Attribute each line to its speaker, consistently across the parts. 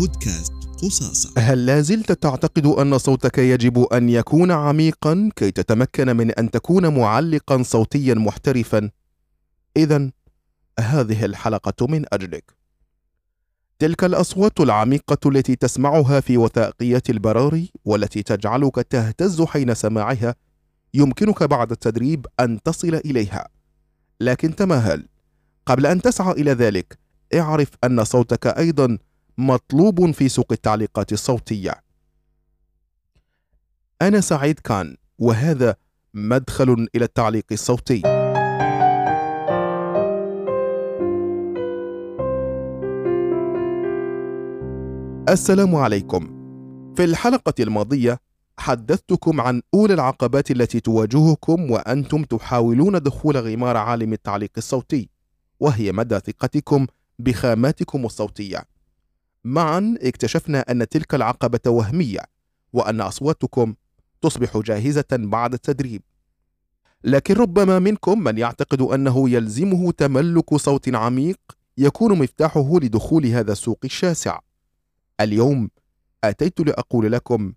Speaker 1: بودكاست قصاصة
Speaker 2: هل لا زلت تعتقد أن صوتك يجب أن يكون عميقا كي تتمكن من أن تكون معلقا صوتيا محترفا؟ إذا هذه الحلقة من أجلك. تلك الأصوات العميقة التي تسمعها في وثائقيات البراري والتي تجعلك تهتز حين سماعها يمكنك بعد التدريب أن تصل إليها. لكن تمهل قبل أن تسعى إلى ذلك اعرف أن صوتك أيضا مطلوب في سوق التعليقات الصوتية. أنا سعيد كان وهذا مدخل إلى التعليق الصوتي. السلام عليكم. في الحلقة الماضية حدثتكم عن أولى العقبات التي تواجهكم وأنتم تحاولون دخول غمار عالم التعليق الصوتي، وهي مدى ثقتكم بخاماتكم الصوتية. معا اكتشفنا أن تلك العقبة وهمية وأن أصواتكم تصبح جاهزة بعد التدريب. لكن ربما منكم من يعتقد أنه يلزمه تملك صوت عميق يكون مفتاحه لدخول هذا السوق الشاسع. اليوم أتيت لأقول لكم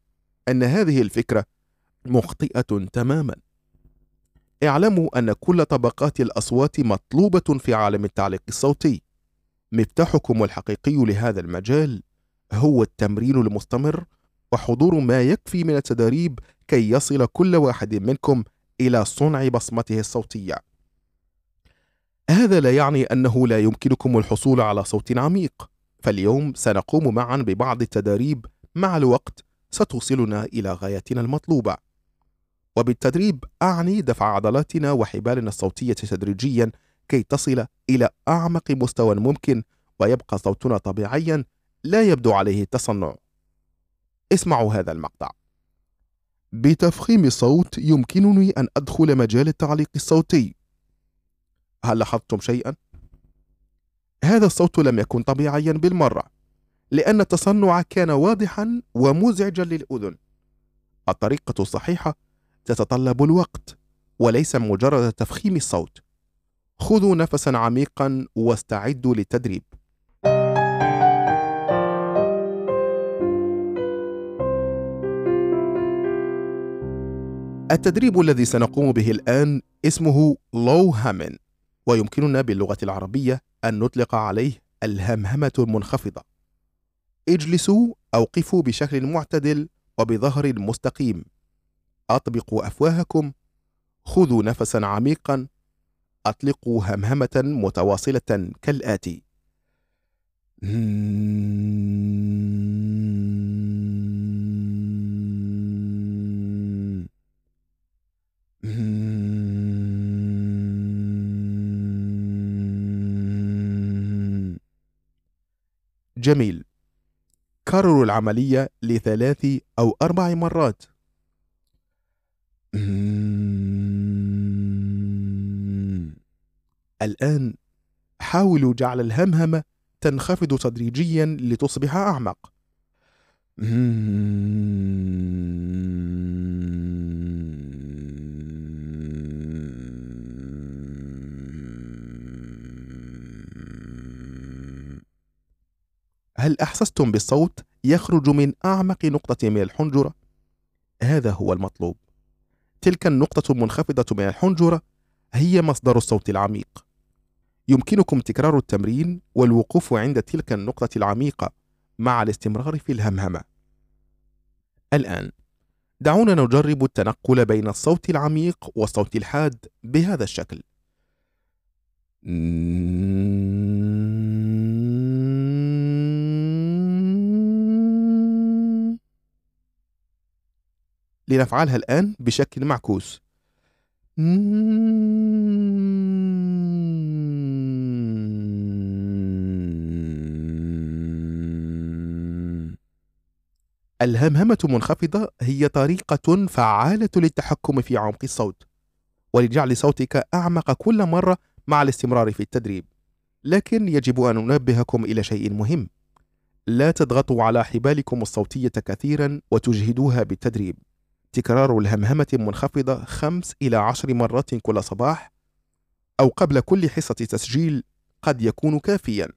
Speaker 2: أن هذه الفكرة مخطئة تماما. اعلموا أن كل طبقات الأصوات مطلوبة في عالم التعليق الصوتي. مفتاحكم الحقيقي لهذا المجال هو التمرين المستمر وحضور ما يكفي من التدريب كي يصل كل واحد منكم إلى صنع بصمته الصوتية. هذا لا يعني أنه لا يمكنكم الحصول على صوت عميق. فاليوم سنقوم معا ببعض التدريب. مع الوقت ستوصلنا إلى غايتنا المطلوبة. وبالتدريب أعني دفع عضلاتنا وحبالنا الصوتية تدريجيا كي تصل إلى أعمق مستوى ممكن ويبقى صوتنا طبيعيا لا يبدو عليه التصنع. اسمعوا هذا المقطع. بتفخيم الصوت يمكنني أن أدخل مجال التعليق الصوتي. هل لاحظتم شيئا؟ هذا الصوت لم يكن طبيعيا بالمرة، لأن التصنع كان واضحا ومزعجا للأذن. الطريقة الصحيحة تتطلب الوقت وليس مجرد تفخيم الصوت. خذوا نفسا عميقا واستعدوا للتدريب. التدريب الذي سنقوم به الآن اسمه لو هامن ويمكننا باللغة العربية أن نطلق عليه الهمهمة المنخفضة. اجلسوا أو قفوا بشكل معتدل وبظهر مستقيم. أطبقوا أفواهكم خذوا نفسا عميقا أطلقوا همهمة متواصلة كالآتي. جميل. كرروا العملية لثلاث أو أربع مرات. الآن حاولوا جعل الهمهمة تنخفض تدريجيا لتصبح أعمق هل أحسستم بالصوت يخرج من أعمق نقطة من الحنجرة؟ هذا هو المطلوب. تلك النقطة المنخفضة من الحنجرة هي مصدر الصوت العميق. يمكنكم تكرار التمرين والوقوف عند تلك النقطة العميقة مع الاستمرار في الهمهمة. الآن دعونا نجرب التنقل بين الصوت العميق والصوت الحاد بهذا الشكل. لنفعلها الآن بشكل معكوس. الهمهمة منخفضة هي طريقة فعالة للتحكم في عمق الصوت ولجعل صوتك أعمق كل مرة مع الاستمرار في التدريب. لكن يجب أن ننبهكم إلى شيء مهم. لا تضغطوا على حبالكم الصوتية كثيرا وتجهدوها بالتدريب. تكرار الهمهمة المنخفضة خمس إلى عشر مرات كل صباح أو قبل كل حصة تسجيل قد يكون كافيا.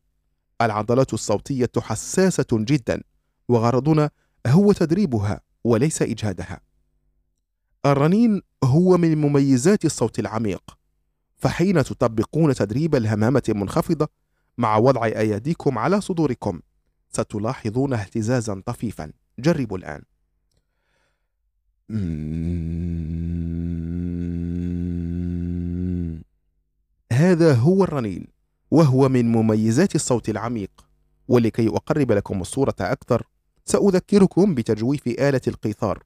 Speaker 2: العضلات الصوتية حساسة جدا وغرضنا هو تدريبها وليس إجهادها. الرنين هو من مميزات الصوت العميق فحين تطبقون تدريب الهمامة المنخفضة مع وضع أيديكم على صدوركم ستلاحظون اهتزازا طفيفا. جربوا الآن. هذا هو الرنين وهو من مميزات الصوت العميق. ولكي أقرب لكم الصورة أكثر سأذكركم بتجويف آلة القيثار.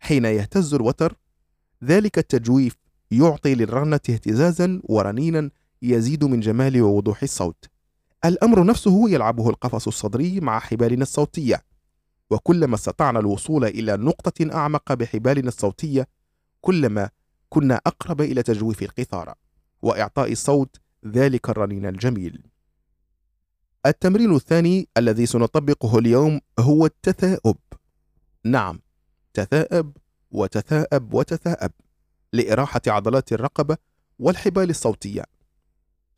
Speaker 2: حين يهتز الوتر ذلك التجويف يعطي للرنة اهتزازا ورنينا يزيد من جمال ووضوح الصوت. الأمر نفسه يلعبه القفص الصدري مع حبالنا الصوتية. وكلما استطعنا الوصول إلى نقطة أعمق بحبالنا الصوتية كلما كنا أقرب إلى تجويف القيثارة وإعطاء الصوت ذلك الرنين الجميل. التمرين الثاني الذي سنطبقه اليوم هو التثاؤب. نعم تثاءب وتثاءب وتثاءب لإراحة عضلات الرقبة والحبال الصوتية.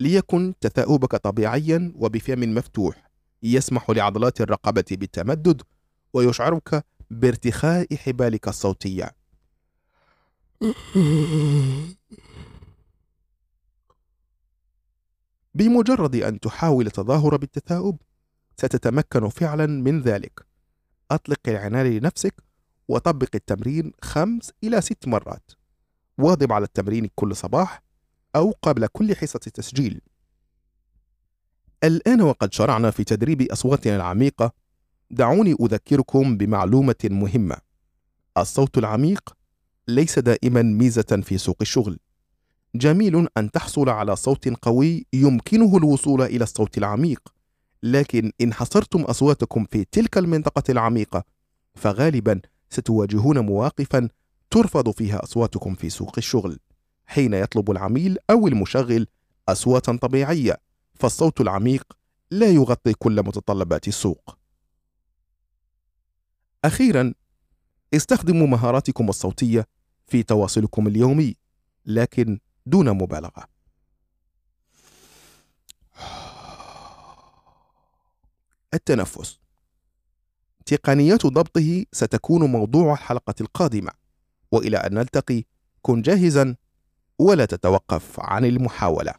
Speaker 2: ليكن تثاؤبك طبيعيا وبفم مفتوح يسمح لعضلات الرقبة بالتمدد ويشعرك بارتخاء حبالك الصوتية. بمجرد أن تحاول التظاهر بالتثاؤب ستتمكن فعلا من ذلك. أطلق العنان لنفسك وطبق التمرين خمس إلى ست مرات. واظب على التمرين كل صباح أو قبل كل حصة تسجيل. الآن وقد شرعنا في تدريب أصواتنا العميقة دعوني أذكركم بمعلومة مهمة. الصوت العميق ليس دائما ميزة في سوق الشغل. جميل أن تحصل على صوت قوي يمكنه الوصول إلى الصوت العميق لكن إن حصرتم أصواتكم في تلك المنطقة العميقة فغالبا ستواجهون مواقفا ترفض فيها أصواتكم في سوق الشغل. حين يطلب العميل أو المشغل أصواتا طبيعية فالصوت العميق لا يغطي كل متطلبات السوق. أخيرا استخدموا مهاراتكم الصوتية في تواصلكم اليومي لكن دون مبالغة. التنفس. تقنيات ضبطه ستكون موضوع الحلقة القادمة وإلى أن نلتقي كن جاهزا ولا تتوقف عن المحاولة.